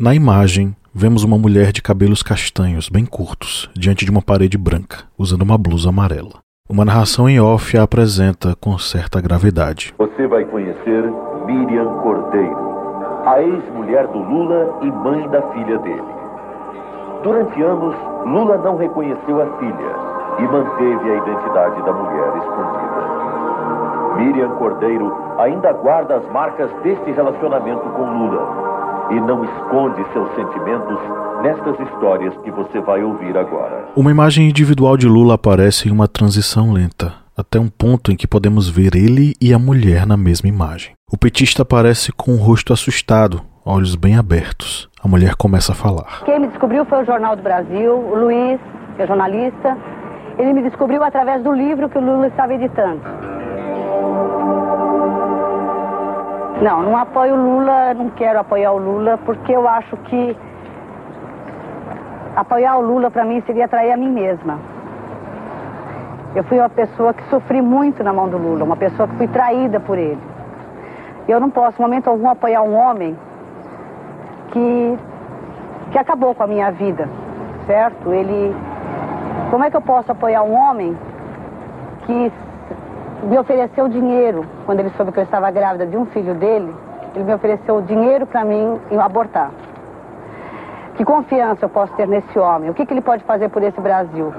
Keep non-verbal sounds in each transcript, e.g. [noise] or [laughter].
Na imagem, vemos uma mulher de cabelos castanhos, bem curtos, diante de uma parede branca, usando uma blusa amarela. Uma narração em off a apresenta com certa gravidade. Você vai conhecer Miriam Cordeiro, a ex-mulher do Lula e mãe da filha dele. Durante anos, Lula não reconheceu a filha e manteve a identidade da mulher escondida. Miriam Cordeiro ainda guarda as marcas deste relacionamento com Lula e não esconde seus sentimentos nestas histórias que você vai ouvir agora. Uma imagem individual de Lula aparece em uma transição lenta, até um ponto em que podemos ver ele e a mulher na mesma imagem. O petista aparece com o rosto assustado, olhos bem abertos. A mulher começa a falar. Quem me descobriu foi o Jornal do Brasil, o Luiz, que é jornalista. Ele me descobriu através do livro que o Lula estava editando. Não, não apoio o Lula, não quero apoiar o Lula, porque eu acho que apoiar o Lula para mim seria trair a mim mesma. Eu fui uma pessoa que sofri muito na mão do Lula, uma pessoa que fui traída por ele. Eu não posso, em momento algum, apoiar um homem que, que acabou com a minha vida, certo? Ele. Como é que eu posso apoiar um homem que me ofereceu dinheiro quando ele soube que eu estava grávida de um filho dele. Ele me ofereceu dinheiro para mim abortar. Que confiança eu posso ter nesse homem? O que, que ele pode fazer por esse Brasil?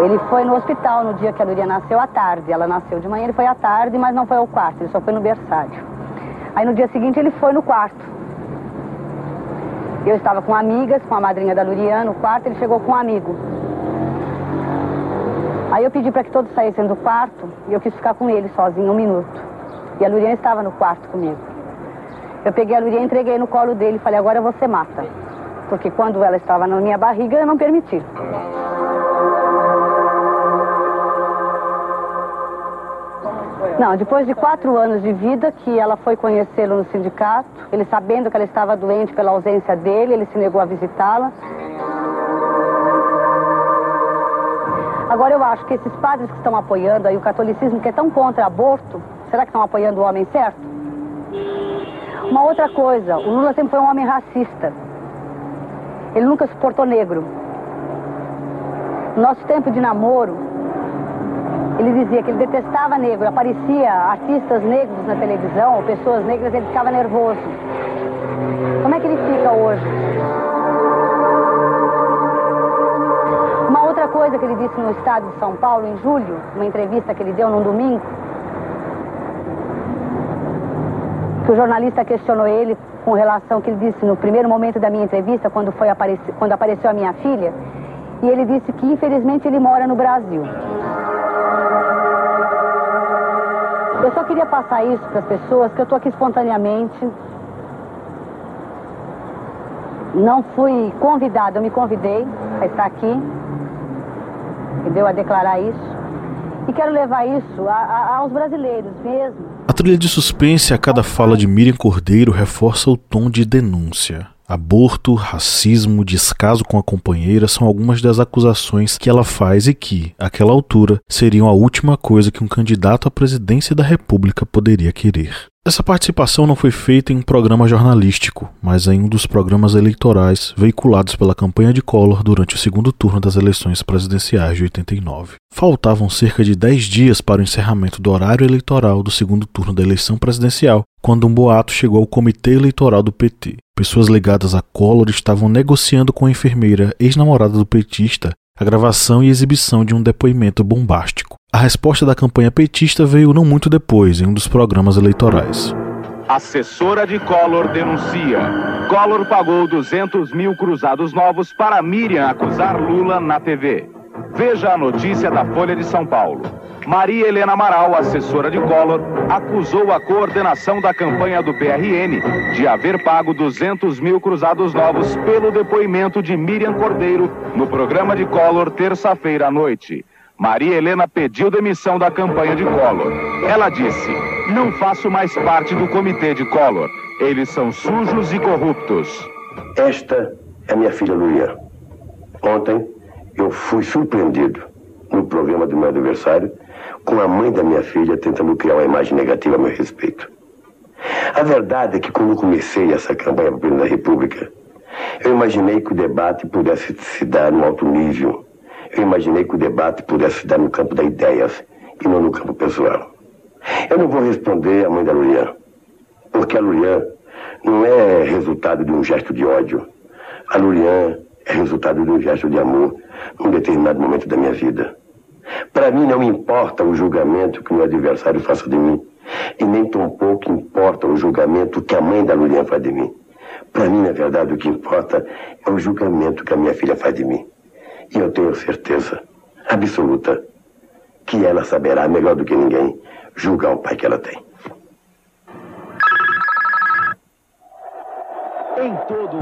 Ele foi no hospital no dia que a Luria nasceu à tarde. Ela nasceu de manhã, ele foi à tarde, mas não foi ao quarto, ele só foi no berçário. Aí no dia seguinte ele foi no quarto. Eu estava com amigas, com a madrinha da Lurian no quarto, ele chegou com um amigo. Aí eu pedi para que todos saíssem do quarto e eu quis ficar com ele sozinho um minuto. E a Lurian estava no quarto comigo. Eu peguei a Lurian, entreguei no colo dele e falei, agora você mata. Porque quando ela estava na minha barriga, eu não permiti. Não, depois de quatro anos de vida que ela foi conhecê-lo no sindicato, ele sabendo que ela estava doente pela ausência dele, ele se negou a visitá-la. Agora eu acho que esses padres que estão apoiando aí o catolicismo, que é tão contra aborto, será que estão apoiando o homem certo? Uma outra coisa, o Lula sempre foi um homem racista. Ele nunca suportou negro. No nosso tempo de namoro, ele dizia que ele detestava negro, aparecia artistas negros na televisão, ou pessoas negras, ele ficava nervoso. Como é que ele fica hoje? Coisa que ele disse no estado de São Paulo em julho, uma entrevista que ele deu num domingo, que o jornalista questionou ele com relação que ele disse no primeiro momento da minha entrevista, quando, foi apareci, quando apareceu a minha filha, e ele disse que infelizmente ele mora no Brasil. Eu só queria passar isso para as pessoas, que eu estou aqui espontaneamente. Não fui convidada, eu me convidei a estar aqui que deu a declarar isso. E quero levar isso a, a, aos brasileiros mesmo. A trilha de suspense a cada fala de Miriam Cordeiro reforça o tom de denúncia. Aborto, racismo, descaso com a companheira são algumas das acusações que ela faz e que, àquela altura, seriam a última coisa que um candidato à presidência da República poderia querer. Essa participação não foi feita em um programa jornalístico, mas em um dos programas eleitorais veiculados pela campanha de Collor durante o segundo turno das eleições presidenciais de 89. Faltavam cerca de 10 dias para o encerramento do horário eleitoral do segundo turno da eleição presidencial, quando um boato chegou ao comitê eleitoral do PT. Pessoas ligadas a Collor estavam negociando com a enfermeira, ex-namorada do petista, a gravação e exibição de um depoimento bombástico. A resposta da campanha petista veio não muito depois, em um dos programas eleitorais. Assessora de Collor denuncia. Collor pagou 200 mil cruzados novos para Miriam acusar Lula na TV. Veja a notícia da Folha de São Paulo. Maria Helena Amaral, assessora de Collor, acusou a coordenação da campanha do PRN de haver pago 200 mil cruzados novos pelo depoimento de Miriam Cordeiro no programa de Collor terça-feira à noite. Maria Helena pediu demissão da campanha de Collor. Ela disse: Não faço mais parte do comitê de Collor. Eles são sujos e corruptos. Esta é minha filha Luia. Ontem eu fui surpreendido no programa do meu adversário com a mãe da minha filha tentando criar uma imagem negativa a meu respeito. A verdade é que quando comecei essa campanha para da República, eu imaginei que o debate pudesse se dar no alto nível. Eu imaginei que o debate pudesse se dar no campo das ideias e não no campo pessoal. Eu não vou responder à mãe da Lurian, porque a Lurian não é resultado de um gesto de ódio. A Lurian é resultado de um gesto de amor num determinado momento da minha vida. Para mim não importa o julgamento que o meu adversário faça de mim, e nem tampouco importa o julgamento que a mãe da Lurian faz de mim. Para mim, na verdade, o que importa é o julgamento que a minha filha faz de mim. E eu tenho certeza absoluta que ela saberá melhor do que ninguém julgar o pai que ela tem.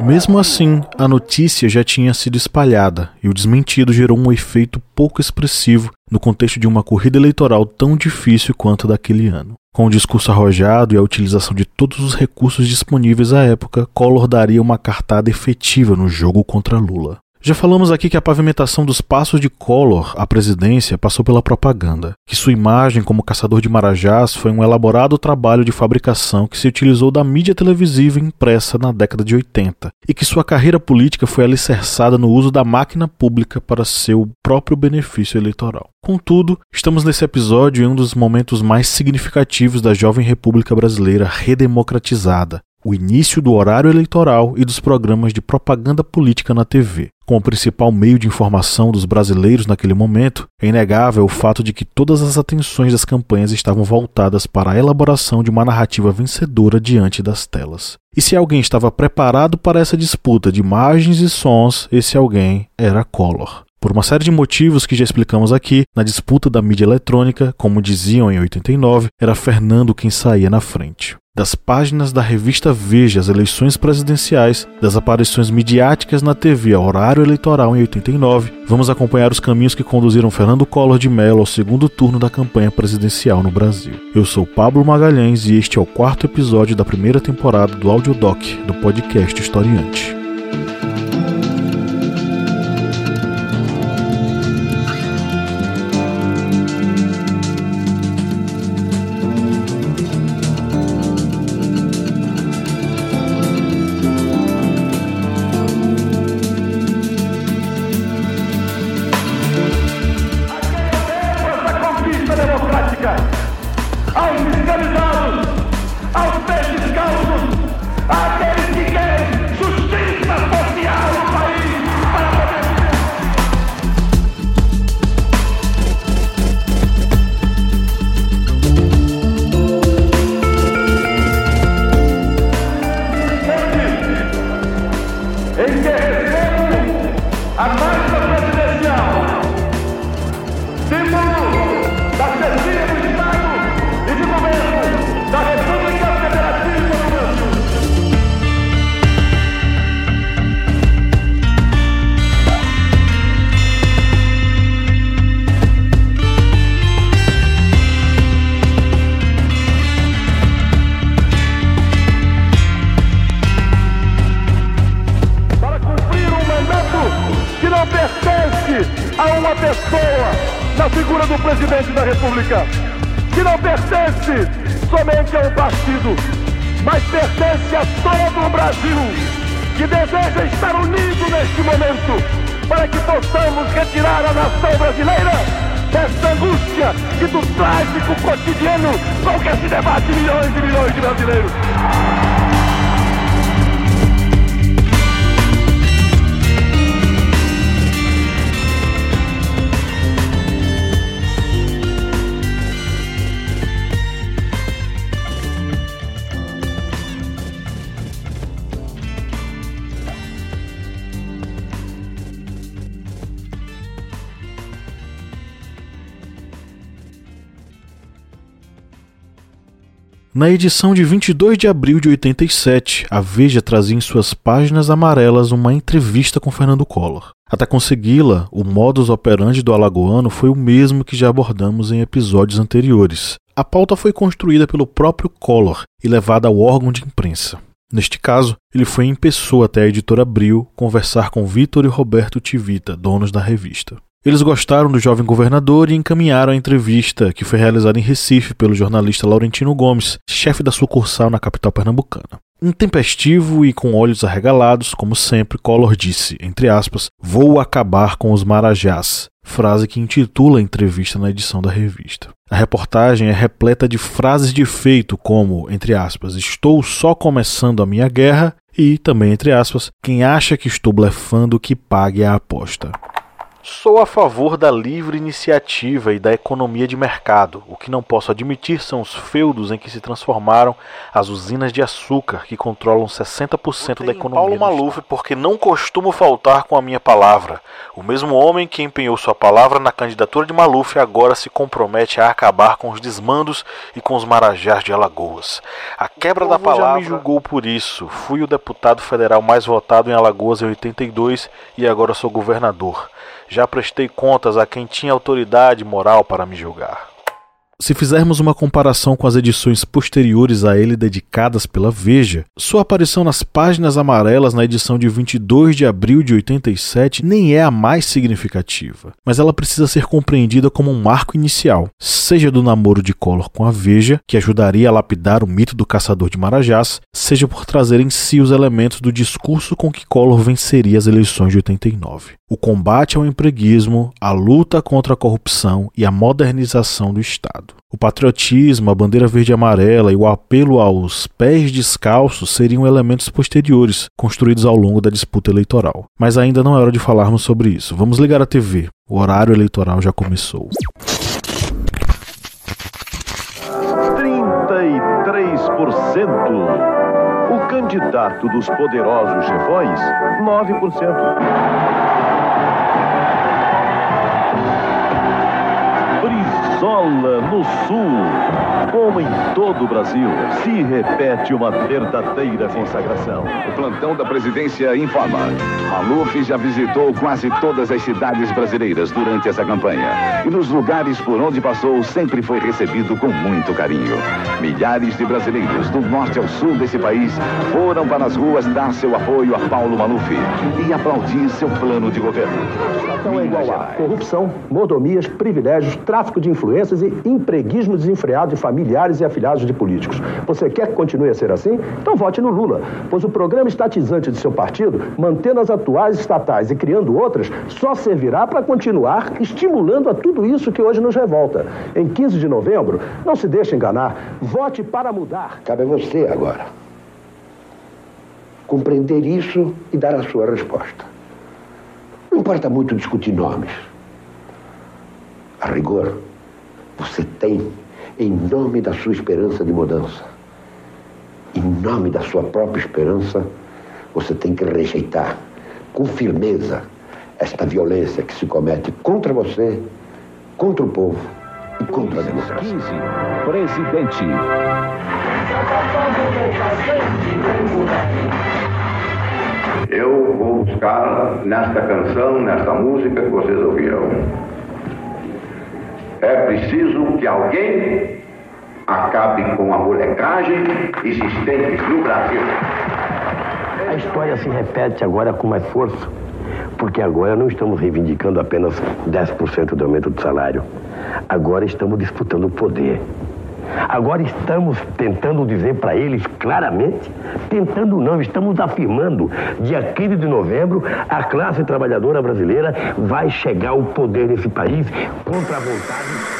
Mesmo assim, a notícia já tinha sido espalhada e o desmentido gerou um efeito pouco expressivo no contexto de uma corrida eleitoral tão difícil quanto daquele ano. Com o discurso arrojado e a utilização de todos os recursos disponíveis à época, Collor daria uma cartada efetiva no jogo contra Lula. Já falamos aqui que a pavimentação dos passos de Collor à presidência passou pela propaganda, que sua imagem como caçador de marajás foi um elaborado trabalho de fabricação que se utilizou da mídia televisiva impressa na década de 80, e que sua carreira política foi alicerçada no uso da máquina pública para seu próprio benefício eleitoral. Contudo, estamos nesse episódio em um dos momentos mais significativos da jovem República Brasileira redemocratizada, o início do horário eleitoral e dos programas de propaganda política na TV. Como principal meio de informação dos brasileiros naquele momento, é inegável o fato de que todas as atenções das campanhas estavam voltadas para a elaboração de uma narrativa vencedora diante das telas. E se alguém estava preparado para essa disputa de imagens e sons, esse alguém era Collor. Por uma série de motivos que já explicamos aqui, na disputa da mídia eletrônica, como diziam em 89, era Fernando quem saía na frente das páginas da revista Veja as eleições presidenciais, das aparições midiáticas na TV ao horário eleitoral em 89, vamos acompanhar os caminhos que conduziram Fernando Collor de Mello ao segundo turno da campanha presidencial no Brasil. Eu sou Pablo Magalhães e este é o quarto episódio da primeira temporada do Audiodoc do podcast Historiante. para que possamos retirar a nação brasileira dessa angústia e do trágico cotidiano com que se debate milhões e milhões de brasileiros. Na edição de 22 de abril de 87, a Veja trazia em suas páginas amarelas uma entrevista com Fernando Collor. Até consegui-la, o modus operandi do alagoano foi o mesmo que já abordamos em episódios anteriores. A pauta foi construída pelo próprio Collor e levada ao órgão de imprensa. Neste caso, ele foi em pessoa até a editora Abril conversar com Vitor e Roberto Tivita, donos da revista. Eles gostaram do jovem governador e encaminharam a entrevista, que foi realizada em Recife pelo jornalista Laurentino Gomes, chefe da sucursal na capital pernambucana. Intempestivo e com olhos arregalados, como sempre, Collor disse, entre aspas, vou acabar com os marajás, frase que intitula a entrevista na edição da revista. A reportagem é repleta de frases de efeito como, entre aspas, estou só começando a minha guerra e, também entre aspas, quem acha que estou blefando que pague a aposta. Sou a favor da livre iniciativa e da economia de mercado. O que não posso admitir são os feudos em que se transformaram as usinas de açúcar, que controlam 60% da economia. Paulo Maluf, porque não costumo faltar com a minha palavra. O mesmo homem que empenhou sua palavra na candidatura de Maluf agora se compromete a acabar com os desmandos e com os marajás de Alagoas. A quebra da palavra já me julgou por isso. Fui o deputado federal mais votado em Alagoas em 82 e agora sou governador. Já prestei contas a quem tinha autoridade moral para me julgar. Se fizermos uma comparação com as edições posteriores a ele dedicadas pela Veja, sua aparição nas páginas amarelas na edição de 22 de abril de 87 nem é a mais significativa, mas ela precisa ser compreendida como um marco inicial, seja do namoro de Collor com a Veja, que ajudaria a lapidar o mito do caçador de Marajás, seja por trazer em si os elementos do discurso com que Collor venceria as eleições de 89. O combate ao empreguismo, a luta contra a corrupção e a modernização do Estado. O patriotismo, a bandeira verde e amarela e o apelo aos pés descalços seriam elementos posteriores, construídos ao longo da disputa eleitoral. Mas ainda não é hora de falarmos sobre isso. Vamos ligar a TV. O horário eleitoral já começou. O candidato dos poderosos chefões, 9%. Brizola no Sul. Como em todo o Brasil, se repete uma verdadeira consagração. O plantão da presidência informa. Maluf já visitou quase todas as cidades brasileiras durante essa campanha. E nos lugares por onde passou, sempre foi recebido com muito carinho. Milhares de brasileiros do norte ao sul desse país foram para as ruas dar seu apoio a Paulo Maluf e aplaudir seu plano de governo. Então é igual a corrupção, mordomias, privilégios, tráfico de influências e empreguismo desenfreado de familiares e afiliados de políticos. Você quer que continue a ser assim? Então vote no Lula, pois o programa estatizante de seu partido, mantendo as atuais estatais e criando outras, só servirá para continuar estimulando a tudo isso que hoje nos revolta. Em 15 de novembro, não se deixe enganar, vote para mudar. Cabe a você agora compreender isso e dar a sua resposta. Não importa muito discutir nomes. A rigor, você tem, em nome da sua esperança de mudança, em nome da sua própria esperança, você tem que rejeitar com firmeza esta violência que se comete contra você, contra o povo e contra a democracia. 15. Presidente. Eu vou buscar nesta canção, nesta música que vocês ouviram. É preciso que alguém acabe com a molecagem existente no Brasil. A história se repete agora com mais força, porque agora não estamos reivindicando apenas 10% do aumento do salário. Agora estamos disputando o poder. Agora estamos tentando dizer para eles claramente, tentando não, estamos afirmando, dia 15 de novembro, a classe trabalhadora brasileira vai chegar ao poder nesse país contra a vontade.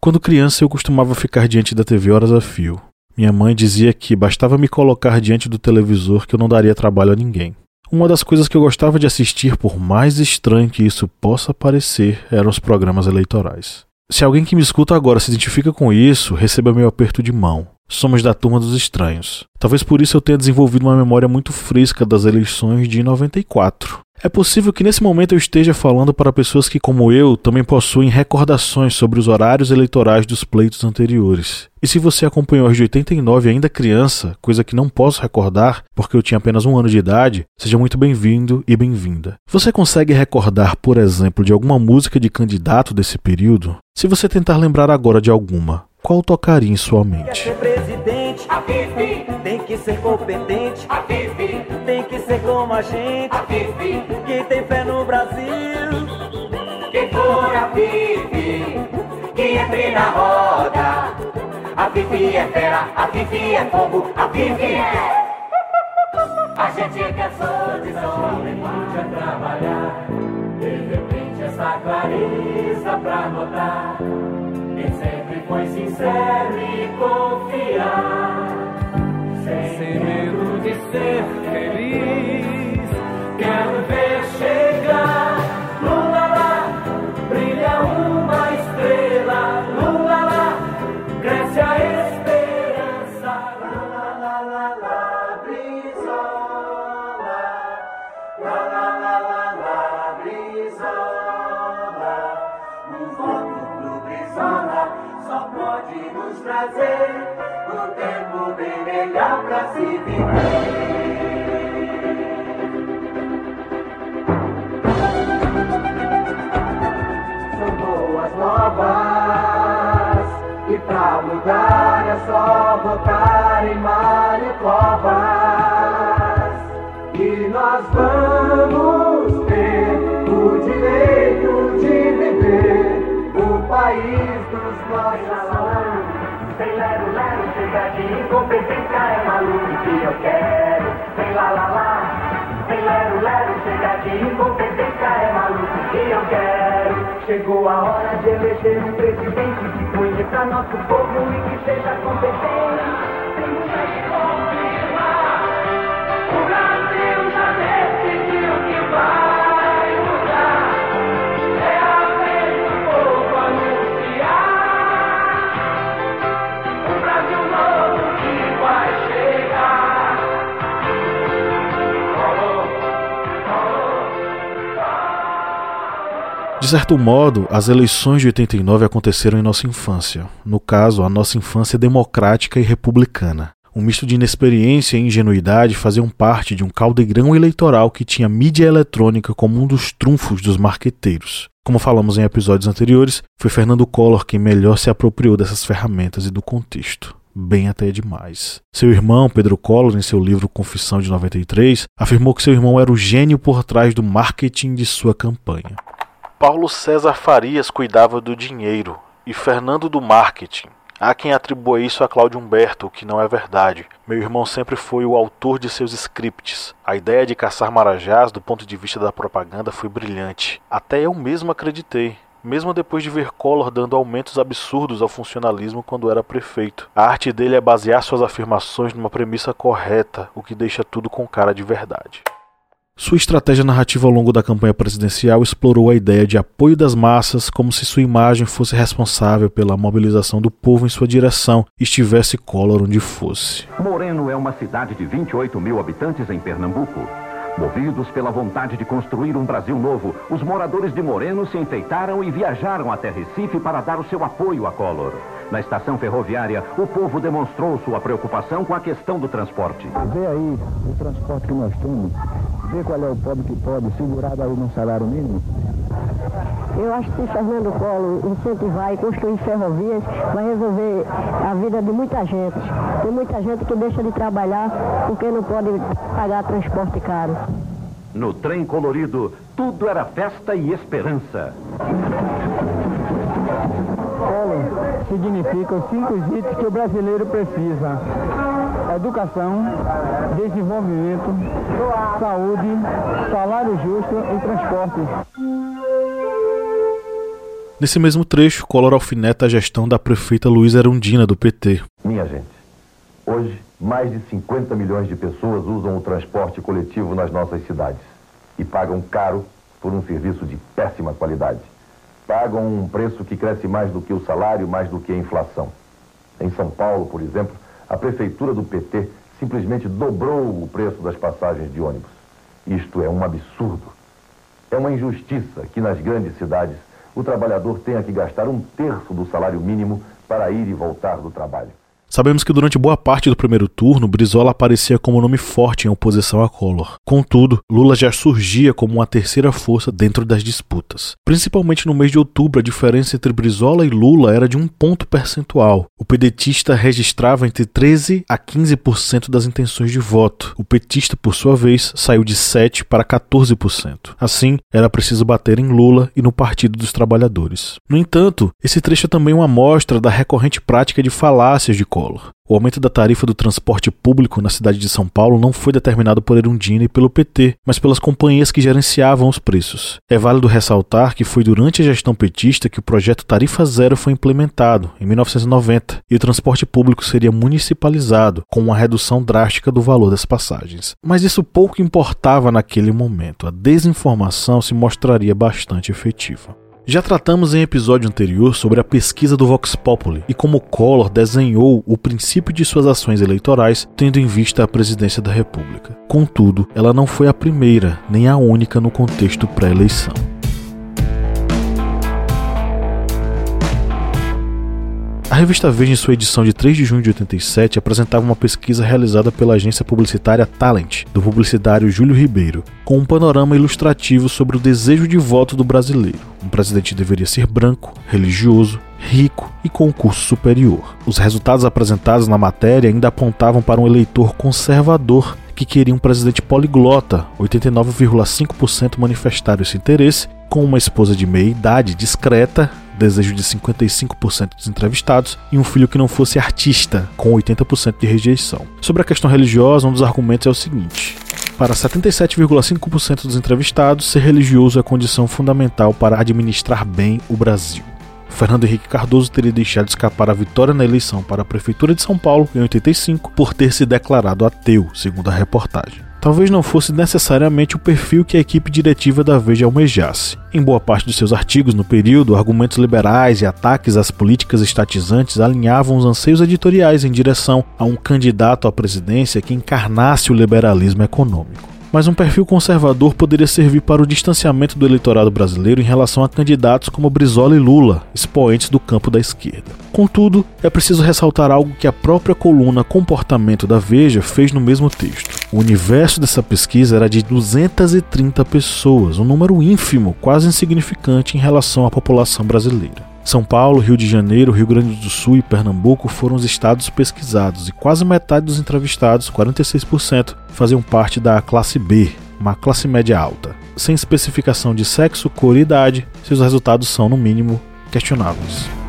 Quando criança, eu costumava ficar diante da TV horas a fio. Minha mãe dizia que bastava me colocar diante do televisor que eu não daria trabalho a ninguém. Uma das coisas que eu gostava de assistir, por mais estranho que isso possa parecer, eram os programas eleitorais. Se alguém que me escuta agora se identifica com isso, receba meu aperto de mão. Somos da turma dos estranhos. Talvez por isso eu tenha desenvolvido uma memória muito fresca das eleições de 94. É possível que nesse momento eu esteja falando para pessoas que, como eu, também possuem recordações sobre os horários eleitorais dos pleitos anteriores. E se você acompanhou as de 89 ainda criança, coisa que não posso recordar porque eu tinha apenas um ano de idade, seja muito bem-vindo e bem-vinda. Você consegue recordar, por exemplo, de alguma música de candidato desse período? Se você tentar lembrar agora de alguma, qual tocaria em sua mente? Quer ser presidente, a Fifi. tem que ser competente, a Fifi. tem que ser como a gente, a Fifi. que tem fé no Brasil. Quem for a Fifi, que entre na roda. A Fifi é fera, a Fifi é fogo, a Fifi é. A gente cansou de juventude a trabalhar. De repente essa clareza pra notar. Quem foi sincero e confiar. Sem, sem medo de ser feliz. Quero ver chegar. Trazer um tempo bem melhor pra se viver. São boas novas E pra mudar é só votar em Mário Covas E nós vamos ter o direito de viver O país dos nossos Vem lero, lero, chega de incompetência é maluco que eu quero. Vem lá, lá, lá. Vem lero, lero, chega de incompetência é maluco que eu quero. Chegou a hora de eleger um presidente que pra nosso povo e que seja competente. Que confirmar. O Brasil já decidiu que vai certo modo, as eleições de 89 aconteceram em nossa infância. No caso, a nossa infância democrática e republicana. Um misto de inexperiência e ingenuidade faziam parte de um caldeirão eleitoral que tinha mídia eletrônica como um dos trunfos dos marqueteiros. Como falamos em episódios anteriores, foi Fernando Collor quem melhor se apropriou dessas ferramentas e do contexto. Bem até demais. Seu irmão, Pedro Collor, em seu livro Confissão de 93, afirmou que seu irmão era o gênio por trás do marketing de sua campanha. Paulo César Farias cuidava do dinheiro e Fernando do marketing. Há quem atribua isso a Cláudio Humberto, o que não é verdade. Meu irmão sempre foi o autor de seus scripts. A ideia de caçar marajás do ponto de vista da propaganda foi brilhante. Até eu mesmo acreditei. Mesmo depois de ver Collor dando aumentos absurdos ao funcionalismo quando era prefeito. A arte dele é basear suas afirmações numa premissa correta, o que deixa tudo com cara de verdade. Sua estratégia narrativa ao longo da campanha presidencial explorou a ideia de apoio das massas como se sua imagem fosse responsável pela mobilização do povo em sua direção estivesse Collor onde fosse. Moreno é uma cidade de 28 mil habitantes em Pernambuco. Movidos pela vontade de construir um Brasil novo, os moradores de Moreno se enfeitaram e viajaram até Recife para dar o seu apoio a Collor. Na estação ferroviária, o povo demonstrou sua preocupação com a questão do transporte. Vê aí o transporte que nós temos, vê qual é o pobre que pode, segurado aí no salário mínimo. Eu acho que Fernando Collor incentivar e construir ferrovias vai resolver a vida de muita gente. Tem muita gente que deixa de trabalhar porque não pode pagar transporte caro. No trem colorido, tudo era festa e esperança. Significa os cinco itens que o brasileiro precisa: educação, desenvolvimento, saúde, salário justo e transporte. Nesse mesmo trecho, Collor alfineta a gestão da prefeita Luísa Erundina, do PT. Minha gente, hoje mais de 50 milhões de pessoas usam o transporte coletivo nas nossas cidades e pagam caro por um serviço de péssima qualidade. Pagam um preço que cresce mais do que o salário, mais do que a inflação. Em São Paulo, por exemplo, a prefeitura do PT simplesmente dobrou o preço das passagens de ônibus. Isto é um absurdo. É uma injustiça que nas grandes cidades o trabalhador tenha que gastar um terço do salário mínimo para ir e voltar do trabalho. Sabemos que durante boa parte do primeiro turno, Brizola aparecia como nome forte em oposição a Collor. Contudo, Lula já surgia como uma terceira força dentro das disputas. Principalmente no mês de outubro, a diferença entre Brizola e Lula era de um ponto percentual. O pedetista registrava entre 13 a 15% das intenções de voto. O petista, por sua vez, saiu de 7 para 14%. Assim, era preciso bater em Lula e no Partido dos Trabalhadores. No entanto, esse trecho é também uma amostra da recorrente prática de falácias de Collor. O aumento da tarifa do transporte público na cidade de São Paulo não foi determinado por Erundina e pelo PT, mas pelas companhias que gerenciavam os preços. É válido ressaltar que foi durante a gestão petista que o projeto Tarifa Zero foi implementado, em 1990, e o transporte público seria municipalizado, com uma redução drástica do valor das passagens. Mas isso pouco importava naquele momento. A desinformação se mostraria bastante efetiva. Já tratamos em episódio anterior sobre a pesquisa do Vox Populi e como Collor desenhou o princípio de suas ações eleitorais tendo em vista a presidência da República. Contudo, ela não foi a primeira nem a única no contexto pré-eleição. A revista Veja, em sua edição de 3 de junho de 87, apresentava uma pesquisa realizada pela agência publicitária Talent, do publicitário Júlio Ribeiro, com um panorama ilustrativo sobre o desejo de voto do brasileiro. Um presidente deveria ser branco, religioso, rico e com um curso superior. Os resultados apresentados na matéria ainda apontavam para um eleitor conservador que queria um presidente poliglota, 89,5% manifestaram esse interesse, com uma esposa de meia idade discreta, desejo de 55% dos entrevistados, e um filho que não fosse artista, com 80% de rejeição. Sobre a questão religiosa, um dos argumentos é o seguinte: para 77,5% dos entrevistados, ser religioso é condição fundamental para administrar bem o Brasil. Fernando Henrique Cardoso teria deixado escapar a vitória na eleição para a Prefeitura de São Paulo em 85 por ter se declarado ateu, segundo a reportagem. Talvez não fosse necessariamente o perfil que a equipe diretiva da Veja almejasse. Em boa parte dos seus artigos no período, argumentos liberais e ataques às políticas estatizantes alinhavam os anseios editoriais em direção a um candidato à presidência que encarnasse o liberalismo econômico mas um perfil conservador poderia servir para o distanciamento do eleitorado brasileiro em relação a candidatos como Brizola e Lula, expoentes do campo da esquerda. Contudo, é preciso ressaltar algo que a própria coluna Comportamento da Veja fez no mesmo texto. O universo dessa pesquisa era de 230 pessoas, um número ínfimo, quase insignificante em relação à população brasileira. São Paulo, Rio de Janeiro, Rio Grande do Sul e Pernambuco foram os estados pesquisados e quase metade dos entrevistados, 46%, faziam parte da classe B, uma classe média alta. Sem especificação de sexo, cor e idade, seus resultados são, no mínimo, questionáveis.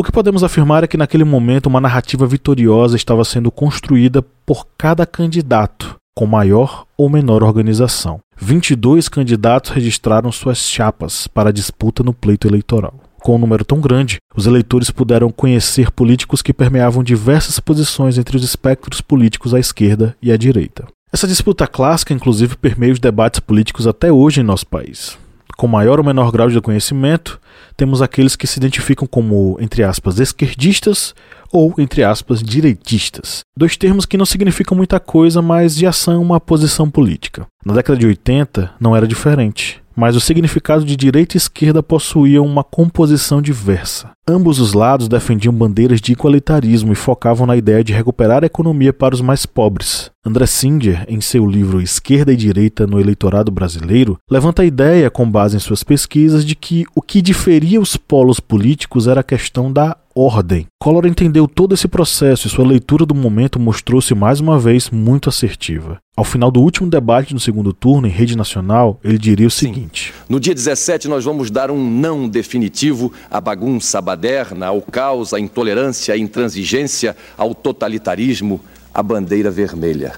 O que podemos afirmar é que naquele momento uma narrativa vitoriosa estava sendo construída por cada candidato, com maior ou menor organização. 22 candidatos registraram suas chapas para a disputa no pleito eleitoral. Com um número tão grande, os eleitores puderam conhecer políticos que permeavam diversas posições entre os espectros políticos à esquerda e à direita. Essa disputa clássica, inclusive, permeia os debates políticos até hoje em nosso país com maior ou menor grau de conhecimento, temos aqueles que se identificam como, entre aspas, esquerdistas ou, entre aspas, direitistas. Dois termos que não significam muita coisa, mas já são uma posição política. Na década de 80 não era diferente mas o significado de direita e esquerda possuíam uma composição diversa. Ambos os lados defendiam bandeiras de igualitarismo e focavam na ideia de recuperar a economia para os mais pobres. André Singer, em seu livro Esquerda e Direita no Eleitorado Brasileiro, levanta a ideia, com base em suas pesquisas, de que o que diferia os polos políticos era a questão da ordem. Collor entendeu todo esse processo e sua leitura do momento mostrou-se mais uma vez muito assertiva. Ao final do último debate no segundo turno em rede nacional, ele diria o Sim. seguinte: No dia 17 nós vamos dar um não definitivo à bagunça baderna, ao caos, à intolerância, à intransigência, ao totalitarismo, à bandeira vermelha.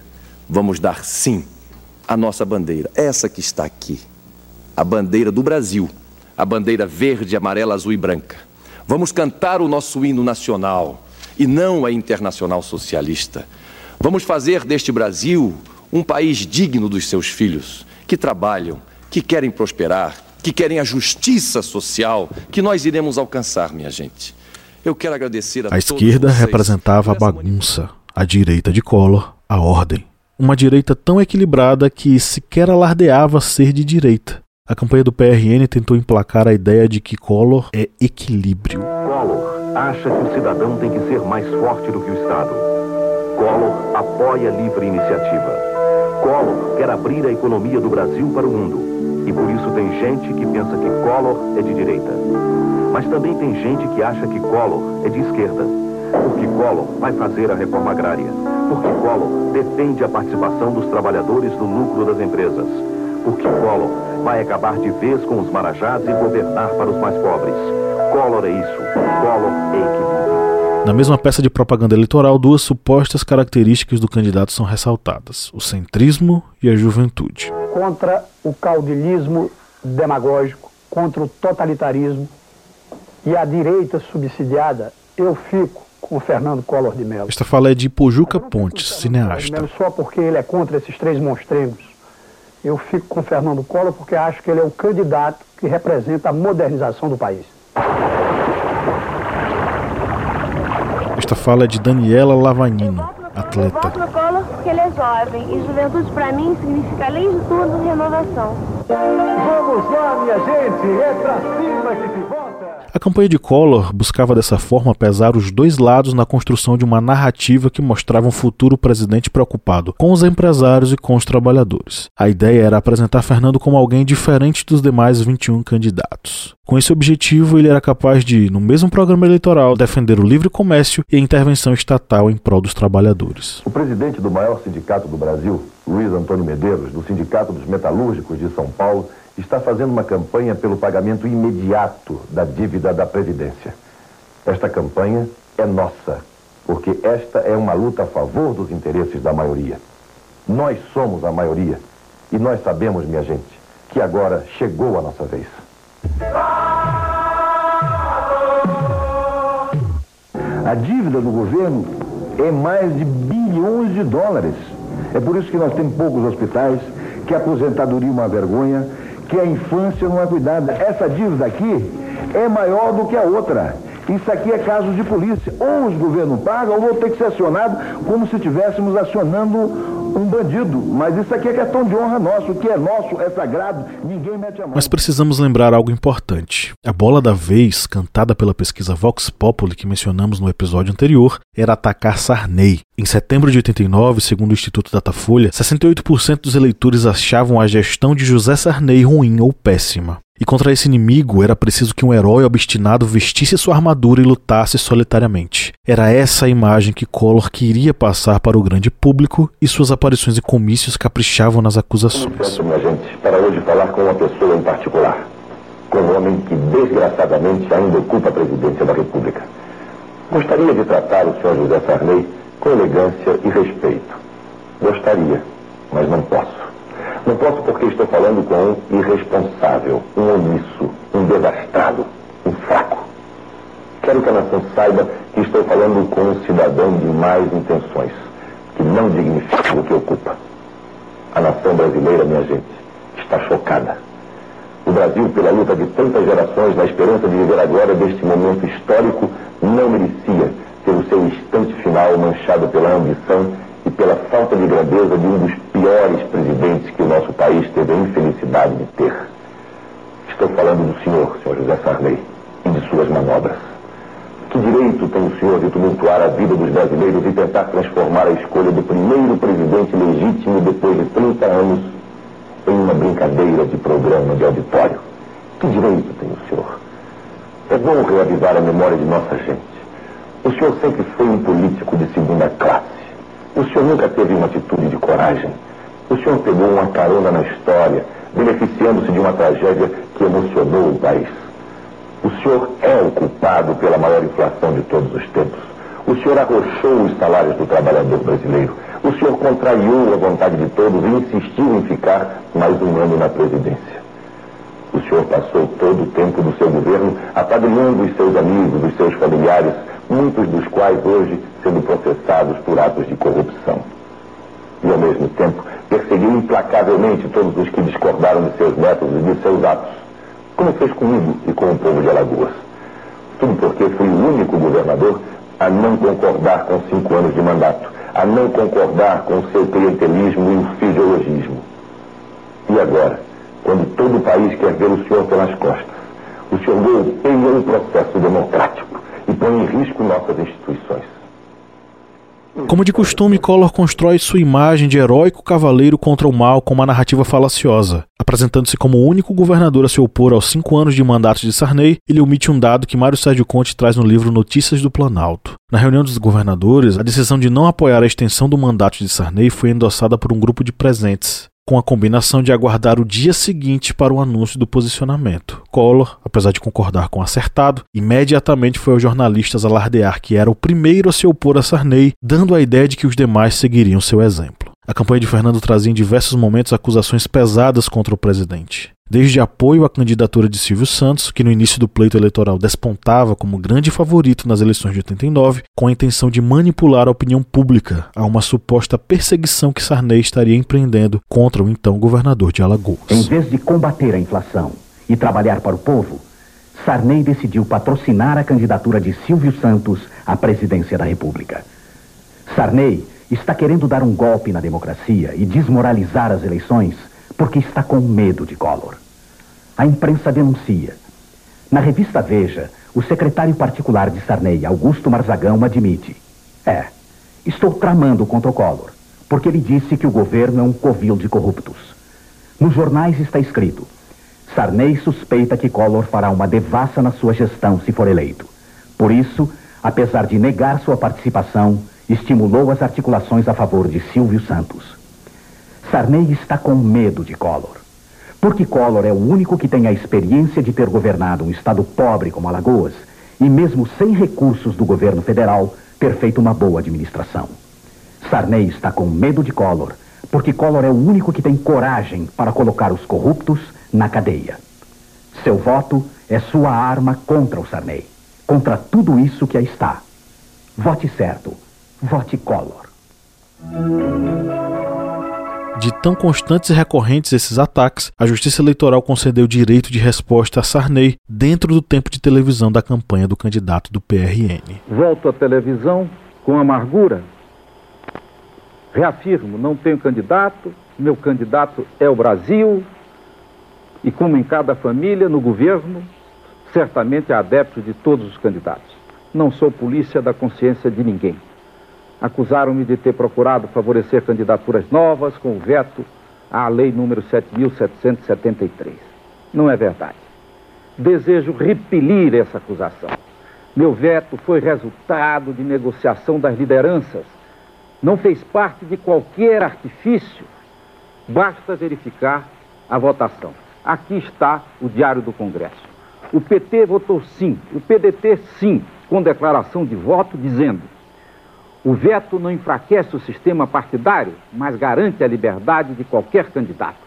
Vamos dar sim à nossa bandeira, essa que está aqui, a bandeira do Brasil, a bandeira verde, amarela, azul e branca Vamos cantar o nosso hino nacional e não a internacional socialista. Vamos fazer deste Brasil um país digno dos seus filhos, que trabalham, que querem prosperar, que querem a justiça social que nós iremos alcançar, minha gente. Eu quero agradecer a A esquerda representava a bagunça, a direita de Collor, a ordem. uma direita tão equilibrada que sequer alardeava ser de direita. A campanha do PRN tentou emplacar a ideia de que Collor é equilíbrio. Collor acha que o cidadão tem que ser mais forte do que o Estado. Collor apoia livre iniciativa. Collor quer abrir a economia do Brasil para o mundo. E por isso tem gente que pensa que Collor é de direita. Mas também tem gente que acha que Collor é de esquerda. Porque Collor vai fazer a reforma agrária. Porque Collor defende a participação dos trabalhadores no lucro das empresas. Porque Collor vai acabar de vez com os marajás e governar para os mais pobres. Collor é isso. Collor é equilíbrio. Na mesma peça de propaganda eleitoral, duas supostas características do candidato são ressaltadas: o centrismo e a juventude. Contra o caudilismo demagógico, contra o totalitarismo e a direita subsidiada, eu fico com o Fernando Collor de Mello. Esta fala é de Pojuca Pontes, cineasta. Só porque ele é contra esses três monstrengos. Eu fico com o Fernando Collor porque acho que ele é o candidato que representa a modernização do país. Esta fala é de Daniela Lavanino, atleta. Eu voto no Collor porque ele é jovem e juventude para mim significa, além de tudo, renovação. Vamos lá, minha gente, é pra cima que se. A campanha de Collor buscava dessa forma pesar os dois lados na construção de uma narrativa que mostrava um futuro presidente preocupado com os empresários e com os trabalhadores. A ideia era apresentar Fernando como alguém diferente dos demais 21 candidatos. Com esse objetivo, ele era capaz de, no mesmo programa eleitoral, defender o livre comércio e a intervenção estatal em prol dos trabalhadores. O presidente do maior sindicato do Brasil, Luiz Antônio Medeiros, do Sindicato dos Metalúrgicos de São Paulo, está fazendo uma campanha pelo pagamento imediato da dívida da Previdência. Esta campanha é nossa, porque esta é uma luta a favor dos interesses da maioria. Nós somos a maioria e nós sabemos, minha gente, que agora chegou a nossa vez. A dívida do governo é mais de bilhões de dólares. É por isso que nós temos poucos hospitais, que a aposentadoria é uma vergonha, que a infância não é cuidada. Essa dívida aqui é maior do que a outra. Isso aqui é caso de polícia. Ou os governos pagam, ou vão ter que ser acionados como se estivéssemos acionando um bandido. Mas isso aqui é questão de honra nosso. O que é nosso é sagrado. Ninguém mete a mão. Mas precisamos lembrar algo importante. A bola da vez, cantada pela pesquisa Vox Populi que mencionamos no episódio anterior, era atacar Sarney. Em setembro de 89, segundo o Instituto Datafolha, 68% dos eleitores achavam a gestão de José Sarney ruim ou péssima. E contra esse inimigo era preciso que um herói obstinado vestisse sua armadura e lutasse solitariamente. Era essa a imagem que Collor queria passar para o grande público e suas aparições e comícios caprichavam nas acusações. Peço, minha gente, para hoje falar com uma pessoa em particular. Com um homem que desgraçadamente ainda ocupa a presidência da República. Gostaria de tratar o senhor José Sarney com elegância e respeito. Gostaria, mas não posso. Não posso porque estou falando com um irresponsável, um omisso, um devastado, um fraco. Quero que a nação saiba que estou falando com um cidadão de mais intenções, que não dignifica o que ocupa. A nação brasileira, minha gente, está chocada. O Brasil, pela luta de tantas gerações, na esperança de viver a glória deste momento histórico, não merecia ter o seu instante final manchado pela ambição e pela falta de grandeza de um dos piores presidentes que o nosso país teve a infelicidade de ter. Estou falando do senhor, senhor José Sarney, e de suas manobras. Que direito tem o senhor de tumultuar a vida dos brasileiros e tentar transformar a escolha do primeiro presidente legítimo depois de 30 anos em uma brincadeira de programa de auditório? Que direito tem o senhor? É bom reavivar a memória de nossa gente. O senhor sempre foi um político de segunda classe. O senhor nunca teve uma atitude de coragem. O senhor pegou uma carona na história, beneficiando-se de uma tragédia que emocionou o país. O senhor é o culpado pela maior inflação de todos os tempos. O senhor arrochou os salários do trabalhador brasileiro. O senhor contrariou a vontade de todos e insistiu em ficar mais um ano na presidência. O senhor passou todo o tempo do seu governo apadrinhando os seus amigos, os seus familiares, muitos dos quais hoje sendo processados por atos de corrupção. E, ao mesmo tempo, perseguiu implacavelmente todos os que discordaram de seus métodos e de seus atos, como fez comigo e com o povo de Alagoas. Tudo porque fui o único governador a não concordar com cinco anos de mandato, a não concordar com o seu clientelismo e o fisiologismo. E agora, quando todo o país quer ver o senhor pelas costas, o senhor golpeia o processo democrático e põe em risco nossas instituições. Como de costume, Collor constrói sua imagem de heróico cavaleiro contra o mal com uma narrativa falaciosa. Apresentando-se como o único governador a se opor aos cinco anos de mandato de Sarney, ele omite um dado que Mário Sérgio Conte traz no livro Notícias do Planalto. Na reunião dos governadores, a decisão de não apoiar a extensão do mandato de Sarney foi endossada por um grupo de presentes com a combinação de aguardar o dia seguinte para o anúncio do posicionamento. Collor, apesar de concordar com acertado, imediatamente foi aos jornalistas alardear que era o primeiro a se opor a Sarney, dando a ideia de que os demais seguiriam seu exemplo. A campanha de Fernando trazia em diversos momentos acusações pesadas contra o presidente desde apoio à candidatura de Silvio Santos, que no início do pleito eleitoral despontava como grande favorito nas eleições de 89, com a intenção de manipular a opinião pública a uma suposta perseguição que Sarney estaria empreendendo contra o então governador de Alagoas. Em vez de combater a inflação e trabalhar para o povo, Sarney decidiu patrocinar a candidatura de Silvio Santos à presidência da República. Sarney está querendo dar um golpe na democracia e desmoralizar as eleições porque está com medo de Collor. A imprensa denuncia. Na revista Veja, o secretário particular de Sarney, Augusto Marzagão, admite. É, estou tramando contra o Collor, porque ele disse que o governo é um covil de corruptos. Nos jornais está escrito: Sarney suspeita que Collor fará uma devassa na sua gestão se for eleito. Por isso, apesar de negar sua participação, estimulou as articulações a favor de Silvio Santos. Sarney está com medo de Collor. Porque Collor é o único que tem a experiência de ter governado um estado pobre como Alagoas e, mesmo sem recursos do governo federal, ter feito uma boa administração. Sarney está com medo de Collor, porque Collor é o único que tem coragem para colocar os corruptos na cadeia. Seu voto é sua arma contra o Sarney, contra tudo isso que aí está. Vote certo. Vote Collor. De tão constantes e recorrentes esses ataques, a Justiça Eleitoral concedeu direito de resposta a Sarney dentro do tempo de televisão da campanha do candidato do PRN. Volto à televisão com amargura. Reafirmo, não tenho candidato, meu candidato é o Brasil, e como em cada família, no governo, certamente há adeptos de todos os candidatos. Não sou polícia da consciência de ninguém. Acusaram-me de ter procurado favorecer candidaturas novas com o veto à lei número 7.773. Não é verdade. Desejo repelir essa acusação. Meu veto foi resultado de negociação das lideranças. Não fez parte de qualquer artifício. Basta verificar a votação. Aqui está o Diário do Congresso. O PT votou sim, o PDT sim, com declaração de voto dizendo o veto não enfraquece o sistema partidário, mas garante a liberdade de qualquer candidato.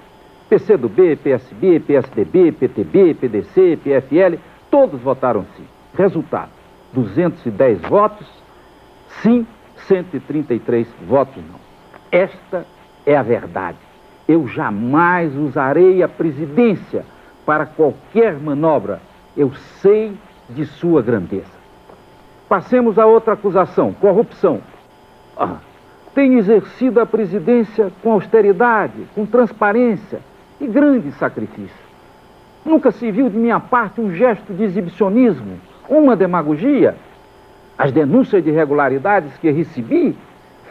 PCdoB, PSB, PSDB, PTB, PDC, PFL, todos votaram sim. Resultado: 210 votos, sim, 133 votos não. Esta é a verdade. Eu jamais usarei a presidência para qualquer manobra. Eu sei de sua grandeza. Passemos a outra acusação: corrupção. Ah, tem exercido a presidência com austeridade, com transparência e grande sacrifício. Nunca se viu de minha parte um gesto de exibicionismo, uma demagogia. As denúncias de irregularidades que recebi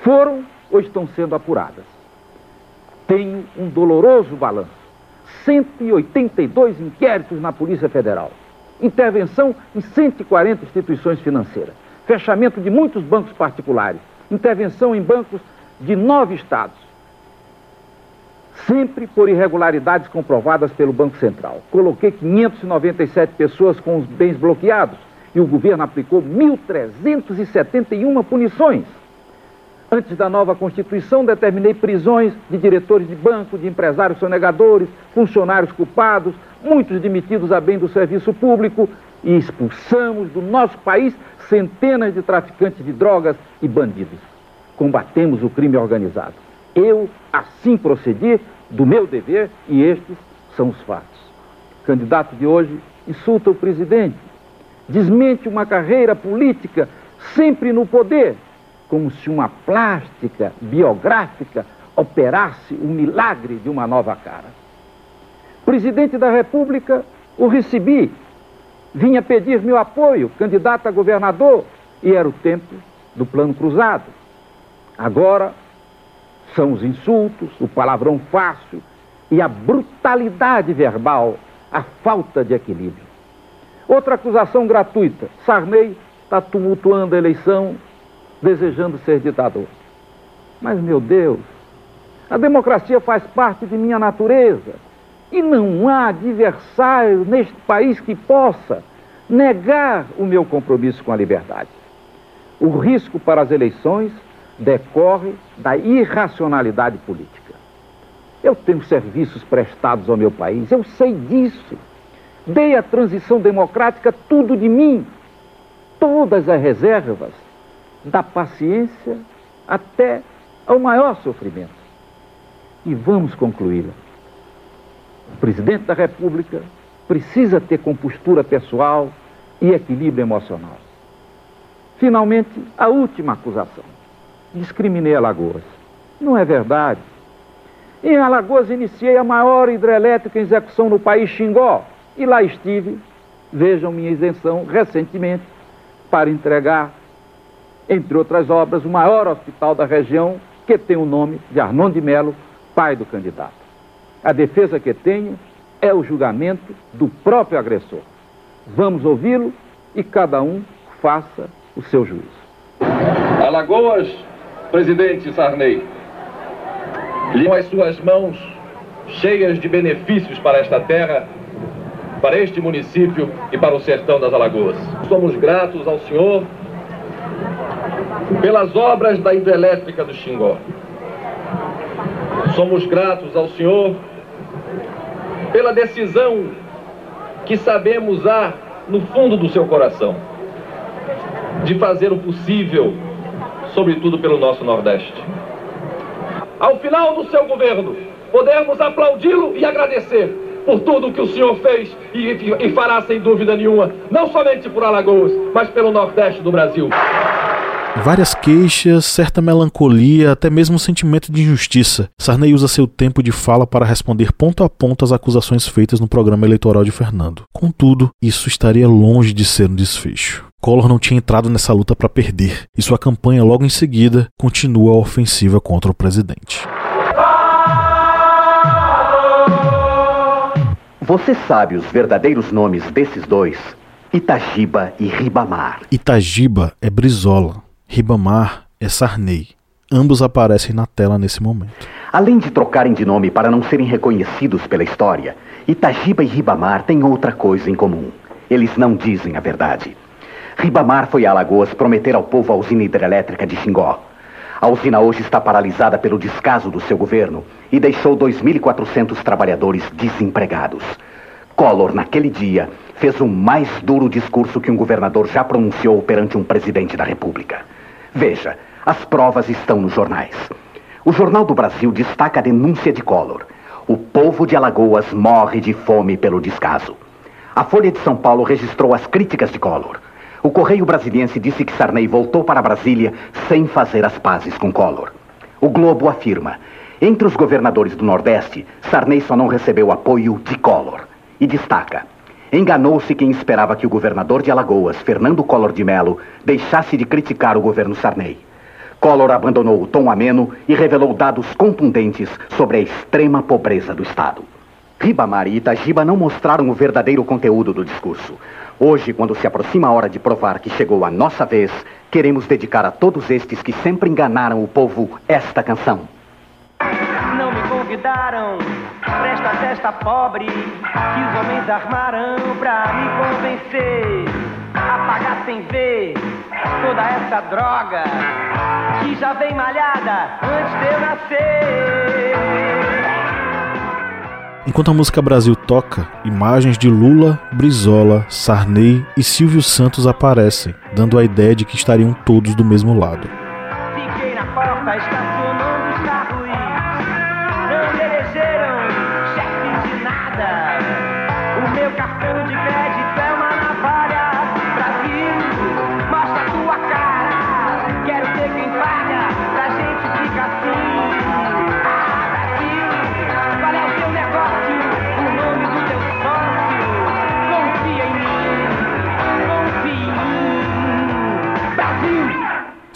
foram ou estão sendo apuradas. Tenho um doloroso balanço: 182 inquéritos na Polícia Federal intervenção em 140 instituições financeiras, fechamento de muitos bancos particulares, intervenção em bancos de nove estados, sempre por irregularidades comprovadas pelo Banco Central. Coloquei 597 pessoas com os bens bloqueados e o governo aplicou 1.371 punições. Antes da nova Constituição, determinei prisões de diretores de banco, de empresários sonegadores, funcionários culpados, muitos demitidos a bem do serviço público, e expulsamos do nosso país centenas de traficantes de drogas e bandidos. Combatemos o crime organizado. Eu assim procedi do meu dever e estes são os fatos. O candidato de hoje insulta o presidente, desmente uma carreira política sempre no poder como se uma plástica biográfica operasse o milagre de uma nova cara. Presidente da República, o recebi, vinha pedir meu apoio, candidato a governador, e era o tempo do plano cruzado. Agora são os insultos, o palavrão fácil e a brutalidade verbal, a falta de equilíbrio. Outra acusação gratuita: Sarney está tumultuando a eleição, desejando ser ditador. Mas, meu Deus, a democracia faz parte de minha natureza e não há adversário neste país que possa negar o meu compromisso com a liberdade. O risco para as eleições decorre da irracionalidade política. Eu tenho serviços prestados ao meu país, eu sei disso. Dei à transição democrática tudo de mim, todas as reservas, da paciência até ao maior sofrimento e vamos concluí-la. O presidente da República precisa ter compostura pessoal e equilíbrio emocional. Finalmente, a última acusação. Discriminei Alagoas. Não é verdade. Em Alagoas iniciei a maior hidrelétrica em execução no país, Xingó, e lá estive, vejam minha isenção, recentemente, para entregar, entre outras obras, o maior hospital da região, que tem o nome de Arnon de Melo, pai do candidato. A defesa que tenho é o julgamento do próprio agressor. Vamos ouvi-lo e cada um faça o seu juízo. Alagoas, presidente Sarney, com as suas mãos cheias de benefícios para esta terra, para este município e para o sertão das Alagoas. Somos gratos ao senhor pelas obras da hidrelétrica do Xingó. Somos gratos ao Senhor pela decisão que sabemos há no fundo do seu coração de fazer o possível, sobretudo pelo nosso Nordeste. Ao final do seu governo, podemos aplaudi-lo e agradecer por tudo o que o senhor fez e, e fará sem dúvida nenhuma, não somente por Alagoas, mas pelo Nordeste do Brasil. Várias queixas, certa melancolia, até mesmo um sentimento de injustiça. Sarney usa seu tempo de fala para responder ponto a ponto às acusações feitas no programa eleitoral de Fernando. Contudo, isso estaria longe de ser um desfecho. Collor não tinha entrado nessa luta para perder, e sua campanha logo em seguida continua a ofensiva contra o presidente. Você sabe os verdadeiros nomes desses dois? Itagiba e Ribamar. Itagiba é Brizola, Ribamar é Sarney. Ambos aparecem na tela nesse momento. Além de trocarem de nome para não serem reconhecidos pela história, Itagiba e Ribamar têm outra coisa em comum. Eles não dizem a verdade. Ribamar foi a Alagoas prometer ao povo a usina hidrelétrica de Xingó. A usina hoje está paralisada pelo descaso do seu governo e deixou 2.400 trabalhadores desempregados. Collor, naquele dia, fez o mais duro discurso que um governador já pronunciou perante um presidente da República. Veja, as provas estão nos jornais. O Jornal do Brasil destaca a denúncia de Collor. O povo de Alagoas morre de fome pelo descaso. A Folha de São Paulo registrou as críticas de Collor. O Correio Brasiliense disse que Sarney voltou para Brasília sem fazer as pazes com Collor. O Globo afirma: entre os governadores do Nordeste, Sarney só não recebeu apoio de Collor. E destaca: Enganou-se quem esperava que o governador de Alagoas, Fernando Collor de Mello, deixasse de criticar o governo Sarney. Collor abandonou o tom ameno e revelou dados contundentes sobre a extrema pobreza do Estado. Ribamar e Itagiba não mostraram o verdadeiro conteúdo do discurso. Hoje, quando se aproxima a hora de provar que chegou a nossa vez, queremos dedicar a todos estes que sempre enganaram o povo esta canção. Convidaram Presta testa pobre que os homens armarão pra me convencer a pagar sem ver toda essa droga que já vem malhada antes de eu nascer. Enquanto a música Brasil toca, imagens de Lula, Brizola, Sarney e Silvio Santos aparecem, dando a ideia de que estariam todos do mesmo lado.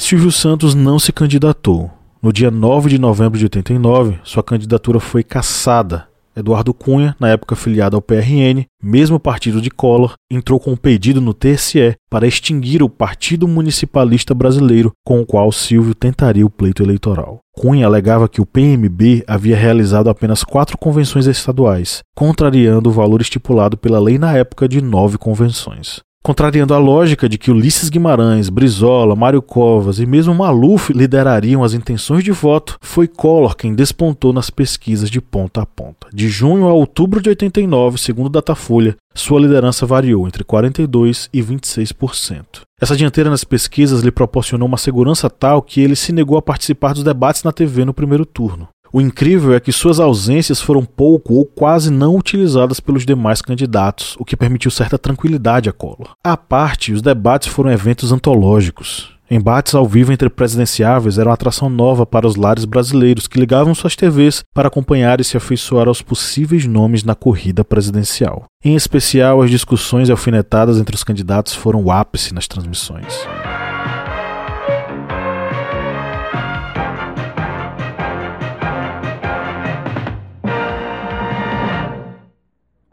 Silvio Santos não se candidatou. No dia 9 de novembro de 89, sua candidatura foi cassada Eduardo Cunha, na época filiado ao PRN, mesmo partido de Collor, entrou com um pedido no TSE para extinguir o Partido Municipalista Brasileiro, com o qual Silvio tentaria o pleito eleitoral. Cunha alegava que o PMB havia realizado apenas quatro convenções estaduais, contrariando o valor estipulado pela lei na época de nove convenções. Contrariando a lógica de que Ulisses Guimarães, Brizola, Mário Covas e mesmo Maluf liderariam as intenções de voto, foi Collor quem despontou nas pesquisas de ponta a ponta. De junho a outubro de 89, segundo Datafolha, sua liderança variou entre 42% e 26%. Essa dianteira nas pesquisas lhe proporcionou uma segurança tal que ele se negou a participar dos debates na TV no primeiro turno. O incrível é que suas ausências foram pouco ou quase não utilizadas pelos demais candidatos, o que permitiu certa tranquilidade a Collor. À parte, os debates foram eventos antológicos. Embates ao vivo entre presidenciáveis eram atração nova para os lares brasileiros que ligavam suas TVs para acompanhar e se afeiçoar aos possíveis nomes na corrida presidencial. Em especial, as discussões alfinetadas entre os candidatos foram o ápice nas transmissões.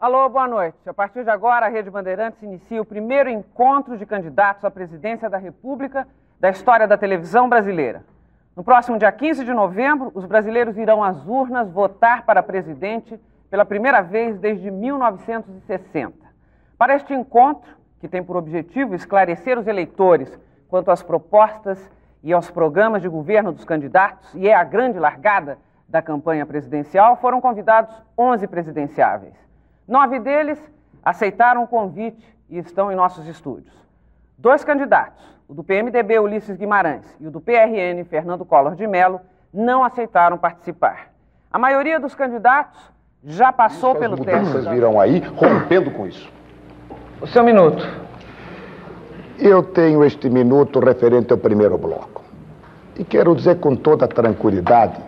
Alô, boa noite. A partir de agora, a Rede Bandeirantes inicia o primeiro encontro de candidatos à presidência da República da história da televisão brasileira. No próximo dia 15 de novembro, os brasileiros irão às urnas votar para presidente pela primeira vez desde 1960. Para este encontro, que tem por objetivo esclarecer os eleitores quanto às propostas e aos programas de governo dos candidatos, e é a grande largada da campanha presidencial, foram convidados 11 presidenciáveis. Nove deles aceitaram o convite e estão em nossos estúdios. Dois candidatos, o do PMDB Ulisses Guimarães e o do PRN Fernando Collor de Mello, não aceitaram participar. A maioria dos candidatos já passou isso pelo teste. Vocês viram aí rompendo com isso. O seu minuto. Eu tenho este minuto referente ao primeiro bloco. E quero dizer com toda tranquilidade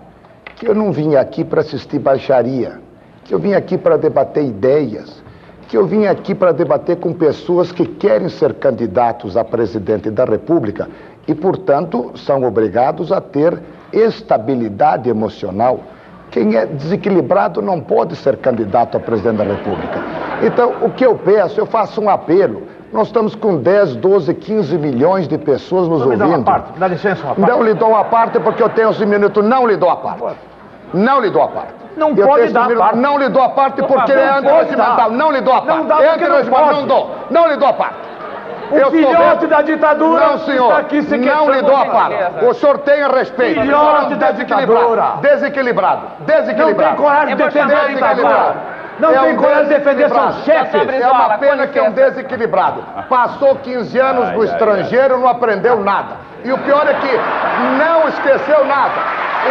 que eu não vim aqui para assistir baixaria que eu vim aqui para debater ideias, que eu vim aqui para debater com pessoas que querem ser candidatos a presidente da República e, portanto, são obrigados a ter estabilidade emocional. Quem é desequilibrado não pode ser candidato a presidente da República. Então, o que eu peço, eu faço um apelo. Nós estamos com 10, 12, 15 milhões de pessoas nos não ouvindo. Me dá, uma parte, dá licença uma parte. Não lhe dou a parte porque eu tenho 11 minutos, não lhe dou a parte. Não lhe dou a parte. Não eu pode dar minutos, parte. Não lhe dou a parte porque ele é antirregimental. Não lhe dou a parte. Não dá porque não, pode. não dou. Não lhe dou a parte. O eu filhote da ditadura não, senhor, está aqui se Não lhe dou a parte. O senhor tenha respeito. Filhote da ditadura. Desequilibrado. Desequilibrado. Não tem coragem de defender a ditadura. Não é tem um coragem de defender seus chefes. É uma pena que é um desequilibrado. Passou 15 anos no estrangeiro, não aprendeu nada. E o pior é que não esqueceu nada.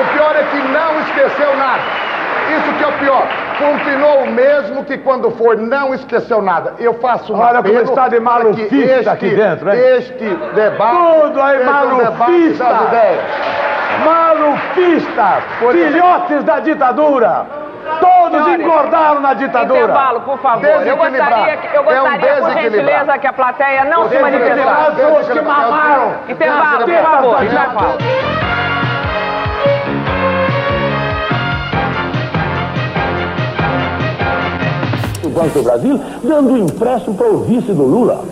O pior é que não esqueceu nada. Isso que é o pior. Continuou o mesmo que quando foi, não esqueceu nada. Eu faço um Olha como está de malufista este, aqui dentro, hein? Este debate. Tudo aí malufista. Um malufista. Filhotes da ditadura. Todos engordaram na ditadura. Intervalo, por favor. Eu gostaria, que, eu gostaria é um por gentileza, que a plateia não se manifestasse. Pessoas que mamaram. Intervalo, por favor. Intervalo. Banco do Brasil dando empréstimo para o vice do Lula.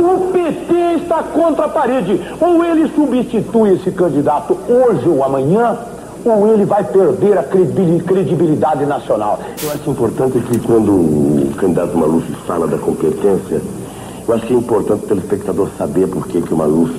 O PT está contra a parede. Ou ele substitui esse candidato hoje ou amanhã, ou ele vai perder a credibilidade nacional. Eu acho importante que quando o candidato Maluf fala da competência, eu acho que é importante o telespectador saber por que, que o Maluf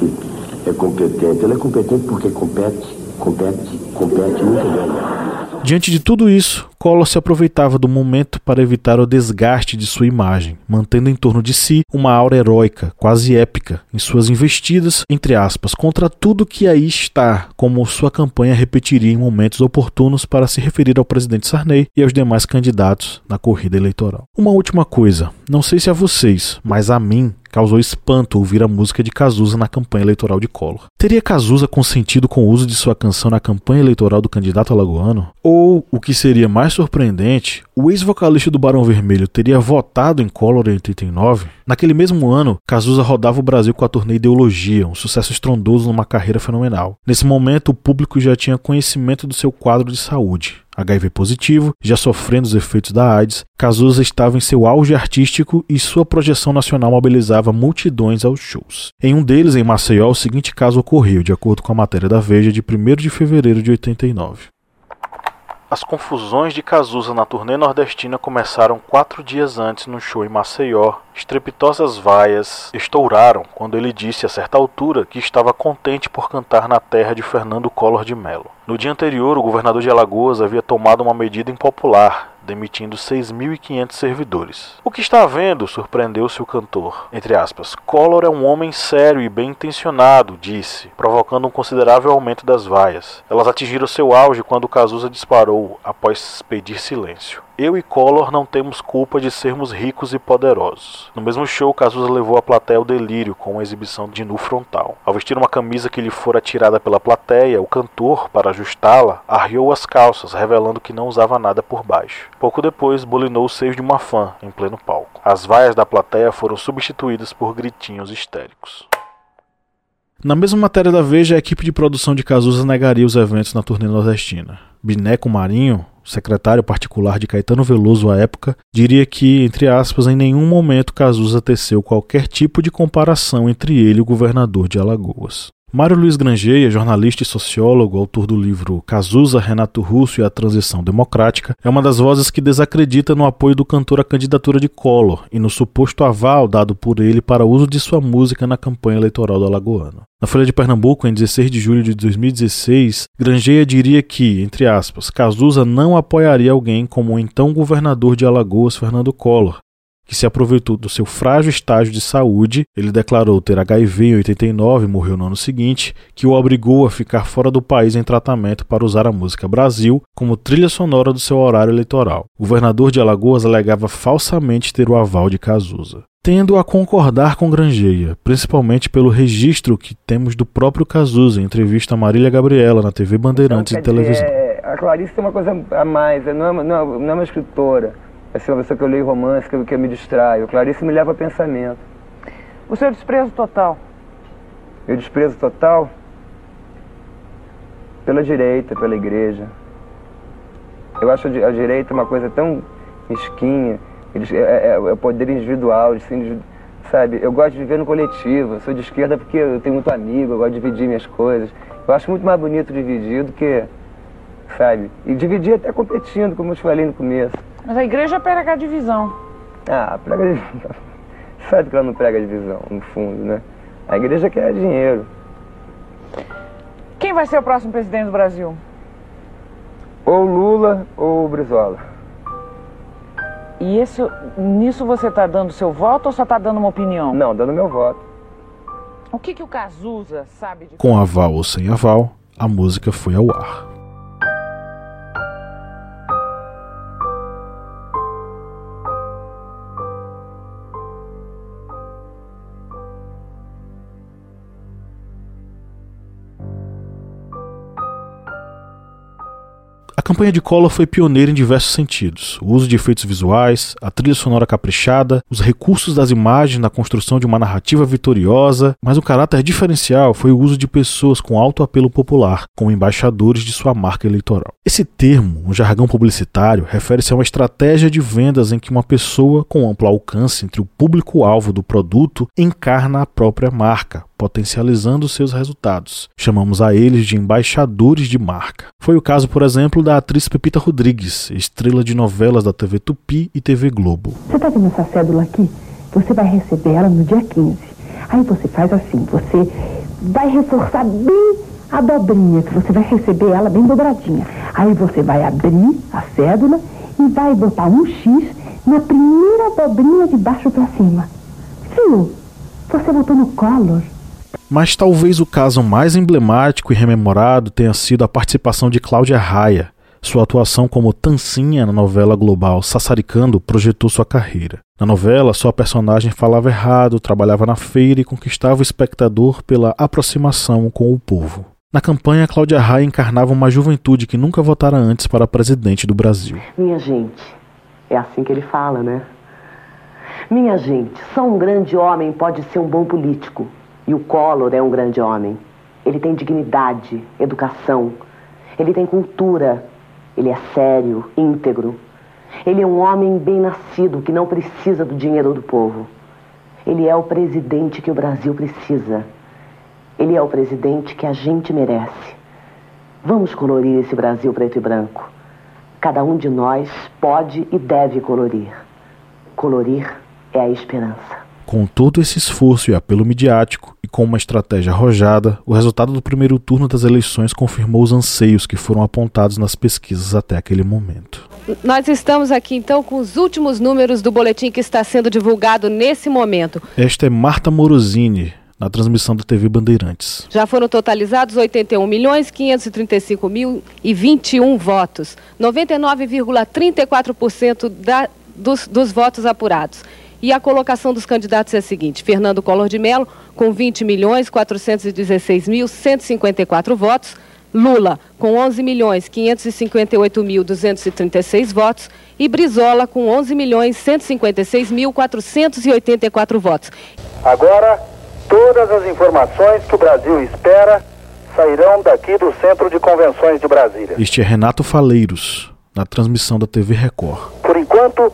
é competente. Ele é competente porque compete, nunca ganha. Diante de tudo isso, Collor se aproveitava do momento para evitar o desgaste de sua imagem, mantendo em torno de si uma aura heróica, quase épica, em suas investidas, entre aspas, contra tudo que aí está, como sua campanha repetiria em momentos oportunos para se referir ao presidente Sarney e aos demais candidatos na corrida eleitoral. Uma última coisa, não sei se a vocês, mas a mim, causou espanto ouvir a música de Cazuza na campanha eleitoral de Collor. Teria Cazuza consentido com o uso de sua canção na campanha eleitoral do candidato alagoano? Ou, o que seria mais surpreendente, o ex-vocalista do Barão Vermelho teria votado em Collor em 89? Naquele mesmo ano, Cazuza rodava o Brasil com a turnê Ideologia, um sucesso estrondoso numa carreira fenomenal. Nesse momento, o público já tinha conhecimento do seu quadro de saúde. HIV positivo, já sofrendo os efeitos da AIDS, Cazuza estava em seu auge artístico e sua projeção nacional mobilizava multidões aos shows. Em um deles, em Maceió, o seguinte caso ocorreu, de acordo com a matéria da Veja de 1 de fevereiro de 89. As confusões de Cazuza na turnê nordestina começaram quatro dias antes no show em Maceió. Estrepitosas vaias estouraram quando ele disse a certa altura que estava contente por cantar na terra de Fernando Collor de Mello. No dia anterior, o governador de Alagoas havia tomado uma medida impopular, demitindo 6.500 servidores. O que está havendo? surpreendeu-se o cantor. Entre aspas, Collor é um homem sério e bem intencionado, disse, provocando um considerável aumento das vaias. Elas atingiram seu auge quando Cazuza disparou, após pedir silêncio. Eu e Collor não temos culpa de sermos ricos e poderosos. No mesmo show, Cazuza levou a plateia ao delírio com uma exibição de nu frontal. Ao vestir uma camisa que lhe fora tirada pela plateia, o cantor, para ajustá-la, arriou as calças, revelando que não usava nada por baixo. Pouco depois, bolinou seio de uma fã, em pleno palco. As vaias da plateia foram substituídas por gritinhos histéricos. Na mesma matéria da Veja, a equipe de produção de Cazuza negaria os eventos na turnê nordestina. Bineco Marinho, secretário particular de Caetano Veloso à época, diria que, entre aspas, em nenhum momento Cazuza teceu qualquer tipo de comparação entre ele e o governador de Alagoas. Mário Luiz Grangeia, jornalista e sociólogo, autor do livro Cazuza, Renato Russo e a Transição Democrática, é uma das vozes que desacredita no apoio do cantor à candidatura de Collor e no suposto aval dado por ele para o uso de sua música na campanha eleitoral do Alagoano. Na Folha de Pernambuco, em 16 de julho de 2016, Grangeia diria que, entre aspas, Cazuza não apoiaria alguém como o então governador de Alagoas, Fernando Collor, que se aproveitou do seu frágil estágio de saúde. Ele declarou ter HIV em 89 e morreu no ano seguinte, que o obrigou a ficar fora do país em tratamento para usar a música Brasil como trilha sonora do seu horário eleitoral. O governador de Alagoas alegava falsamente ter o aval de Cazuza. Tendo a concordar com Grangeia, principalmente pelo registro que temos do próprio Cazuza em entrevista a Marília Gabriela na TV Bandeirantes então, de televisão. É, a Clarice tem uma coisa a mais, não é, não é, não é uma escritora assim, uma pessoa que eu leio romance, que, que eu me distraio. Clarice me leva a pensamento. O seu desprezo total? Meu desprezo total? Pela direita, pela igreja. Eu acho a direita uma coisa tão mesquinha. Eles, é, é, é o poder individual, assim, sabe? Eu gosto de viver no coletivo. Eu sou de esquerda porque eu tenho muito amigo, eu gosto de dividir minhas coisas. Eu acho muito mais bonito dividir do que, sabe? E dividir até competindo, como eu te falei no começo. Mas a igreja prega a divisão. Ah, prega divisão. [laughs] Sabe que ela não prega divisão, no fundo, né? A igreja quer dinheiro. Quem vai ser o próximo presidente do Brasil? Ou Lula ou Brizola. E esse, nisso você está dando seu voto ou só está dando uma opinião? Não, dando meu voto. O que, que o Cazuza sabe de... Com aval ou sem aval, a música foi ao ar. Campanha de Collor foi pioneira em diversos sentidos: o uso de efeitos visuais, a trilha sonora caprichada, os recursos das imagens na construção de uma narrativa vitoriosa, mas o caráter diferencial foi o uso de pessoas com alto apelo popular, como embaixadores de sua marca eleitoral. Esse termo, um jargão publicitário, refere-se a uma estratégia de vendas em que uma pessoa com amplo alcance entre o público-alvo do produto encarna a própria marca, potencializando seus resultados. Chamamos a eles de embaixadores de marca. Foi o caso, por exemplo, da atriz Pepita Rodrigues, estrela de novelas da TV Tupi e TV Globo. Você está vendo essa cédula aqui? Você vai receber ela no dia 15. Aí você faz assim, você vai reforçar bem a dobrinha, que você vai receber ela bem dobradinha. Aí você vai abrir a cédula e vai botar um X na primeira dobrinha de baixo para cima. Viu? Você botou no color. Mas talvez o caso mais emblemático e rememorado tenha sido a participação de Cláudia Raia. Sua atuação como Tancinha na novela global Sassaricando projetou sua carreira. Na novela, sua personagem falava errado, trabalhava na feira e conquistava o espectador pela aproximação com o povo. Na campanha, Cláudia Raia encarnava uma juventude que nunca votara antes para presidente do Brasil. Minha gente, é assim que ele fala, né? Minha gente, só um grande homem pode ser um bom político. E o Collor é um grande homem. Ele tem dignidade, educação, ele tem cultura, ele é sério, íntegro. Ele é um homem bem nascido que não precisa do dinheiro do povo. Ele é o presidente que o Brasil precisa. Ele é o presidente que a gente merece. Vamos colorir esse Brasil preto e branco. Cada um de nós pode e deve colorir. Colorir é a esperança. Com todo esse esforço e apelo midiático, e com uma estratégia arrojada, o resultado do primeiro turno das eleições confirmou os anseios que foram apontados nas pesquisas até aquele momento. Nós estamos aqui então com os últimos números do boletim que está sendo divulgado nesse momento. Esta é Marta Morosini, na transmissão da TV Bandeirantes. Já foram totalizados 81 milhões 535 mil e 21 votos, 99,34% da, dos, dos votos apurados. E a colocação dos candidatos é a seguinte: Fernando Collor de Mello, com 20 milhões 416 mil 154 votos. Lula, com 11 milhões 558 mil 236 votos. E Brizola, com 11 milhões 156 mil 484 votos. Agora, todas as informações que o Brasil espera sairão daqui do Centro de Convenções de Brasília. Este é Renato Faleiros, na transmissão da TV Record. Por enquanto,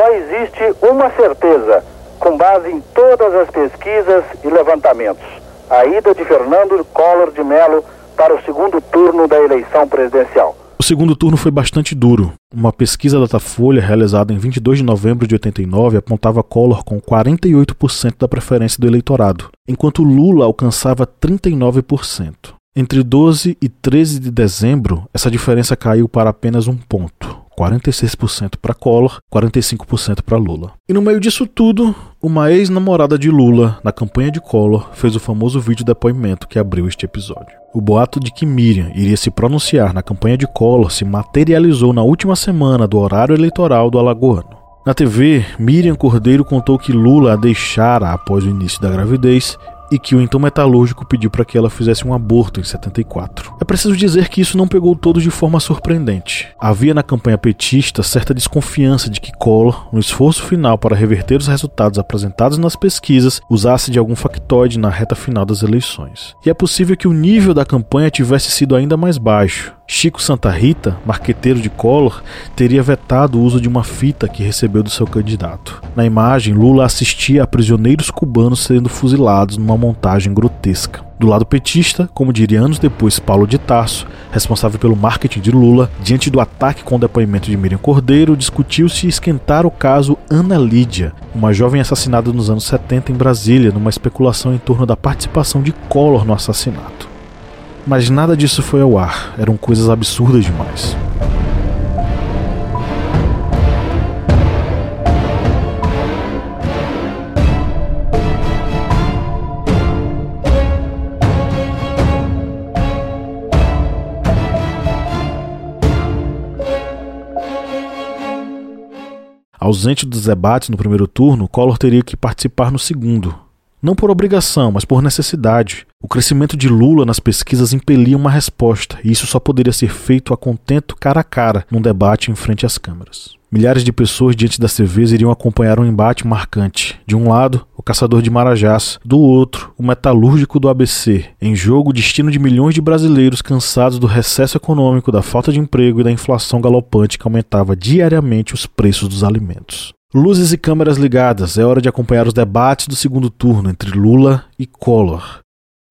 só existe uma certeza, com base em todas as pesquisas e levantamentos: a ida de Fernando Collor de Mello para o segundo turno da eleição presidencial. O segundo turno foi bastante duro. Uma pesquisa da Datafolha, realizada em 22 de novembro de 89, apontava Collor com 48% da preferência do eleitorado, enquanto Lula alcançava 39%. Entre 12 e 13 de dezembro, essa diferença caiu para apenas um ponto. 46% para Collor, 45% para Lula. E no meio disso tudo, uma ex-namorada de Lula, na campanha de Collor, fez o famoso vídeo depoimento que abriu este episódio. O boato de que Miriam iria se pronunciar na campanha de Collor se materializou na última semana do horário eleitoral do Alagoano. Na TV, Miriam Cordeiro contou que Lula a deixara após o início da gravidez e que o então metalúrgico pediu para que ela fizesse um aborto em 74. É preciso dizer que isso não pegou todos de forma surpreendente. Havia na campanha petista certa desconfiança de que Collor, no esforço final para reverter os resultados apresentados nas pesquisas, usasse de algum factoide na reta final das eleições. E é possível que o nível da campanha tivesse sido ainda mais baixo, Chico Santa Rita, marqueteiro de Collor, teria vetado o uso de uma fita que recebeu do seu candidato. Na imagem, Lula assistia a prisioneiros cubanos sendo fuzilados numa montagem grotesca. Do lado petista, como diria anos depois Paulo de Tarso, responsável pelo marketing de Lula, diante do ataque com o depoimento de Miriam Cordeiro, discutiu-se esquentar o caso Ana Lídia, uma jovem assassinada nos anos 70 em Brasília, numa especulação em torno da participação de Collor no assassinato. Mas nada disso foi ao ar, eram coisas absurdas demais. Ausente dos debates no primeiro turno, Collor teria que participar no segundo, não por obrigação, mas por necessidade. O crescimento de Lula nas pesquisas impelia uma resposta, e isso só poderia ser feito a contento cara a cara num debate em frente às câmeras. Milhares de pessoas diante das TVs iriam acompanhar um embate marcante. De um lado, o caçador de Marajás, do outro, o metalúrgico do ABC. Em jogo, o destino de milhões de brasileiros cansados do recesso econômico, da falta de emprego e da inflação galopante que aumentava diariamente os preços dos alimentos. Luzes e câmeras ligadas, é hora de acompanhar os debates do segundo turno entre Lula e Collor.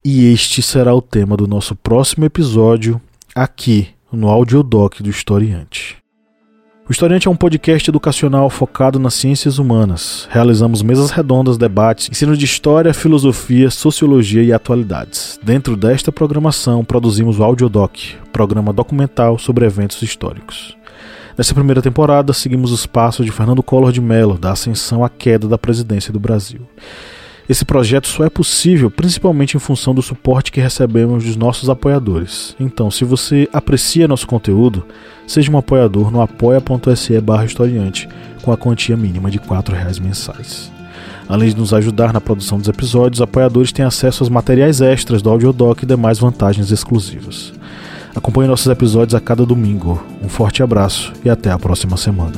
E este será o tema do nosso próximo episódio, aqui no Audiodoc do Historiante. O Historiante é um podcast educacional focado nas ciências humanas. Realizamos mesas redondas, debates, ensino de história, filosofia, sociologia e atualidades. Dentro desta programação, produzimos o Audiodoc, programa documental sobre eventos históricos. Nessa primeira temporada, seguimos os passos de Fernando Collor de Mello, da ascensão à queda da presidência do Brasil. Esse projeto só é possível principalmente em função do suporte que recebemos dos nossos apoiadores. Então, se você aprecia nosso conteúdo, seja um apoiador no apoia.se barra historiante com a quantia mínima de R$ reais mensais. Além de nos ajudar na produção dos episódios, apoiadores têm acesso aos materiais extras do Audiodoc e demais vantagens exclusivas. Acompanhe nossos episódios a cada domingo. Um forte abraço e até a próxima semana.